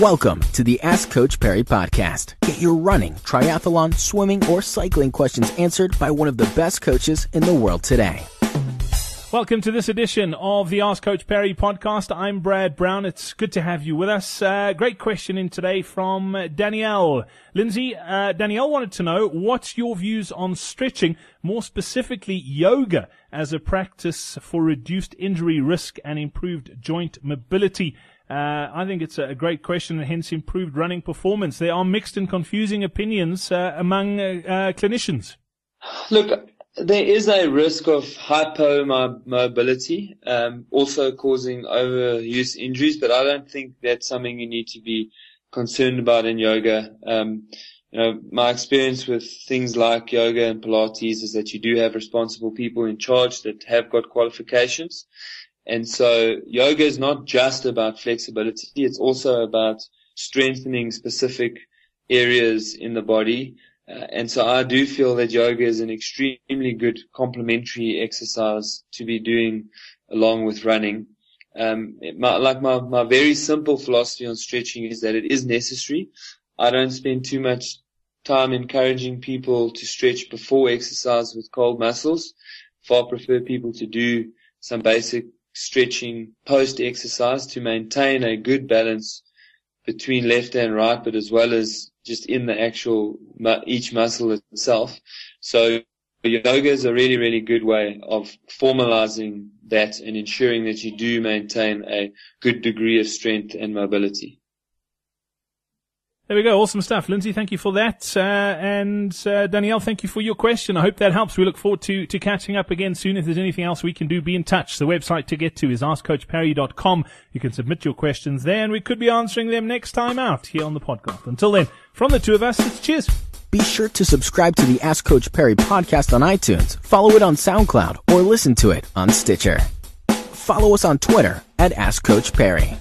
Welcome to the Ask Coach Parry podcast. Get your running, triathlon, swimming, or cycling questions answered by one of the best coaches in the world today. Welcome to this edition of the Ask Coach Parry podcast. I'm Brad Brown. It's good to have you with us. Uh, great question in today from Danielle. Lindsey, uh, Danielle wanted to know what's your views on stretching, more specifically yoga, as a practice for reduced injury risk and improved joint mobility. Uh, I think it's a great question and hence improved running performance. There are mixed and confusing opinions uh, among uh, uh clinicians. Look, there is a risk of hypomobility, um, also causing overuse injuries, but I don't think that's something you need to be concerned about in yoga. Um, you know, my experience with things like yoga and Pilates is that you do have responsible people in charge that have got qualifications. And so yoga is not just about flexibility. It's also about strengthening specific areas in the body. Uh, and so I do feel that yoga is an extremely good complementary exercise to be doing along with running. Um, my, like my, my very simple philosophy on stretching is that it is necessary. I don't spend too much time encouraging people to stretch before exercise with cold muscles. Far prefer people to do some basic stretching post exercise to maintain a good balance between left and right, but as well as just in the actual each muscle itself. So yoga is a really, really good way of formalizing that and ensuring that you do maintain a good degree of strength and mobility. There we go. Awesome stuff. Lindsey, thank you for that. Uh, and uh, Danielle, thank you for your question. I hope that helps. We look forward to, to catching up again soon. If there's anything else we can do, be in touch. The website to get to is askcoachparry.com. You can submit your questions there and we could be answering them next time out here on the podcast. Until then, from the two of us, it's cheers. Be sure to subscribe to the Ask Coach Parry podcast on iTunes, follow it on SoundCloud, or listen to it on Stitcher. Follow us on Twitter at Ask Coach Parry.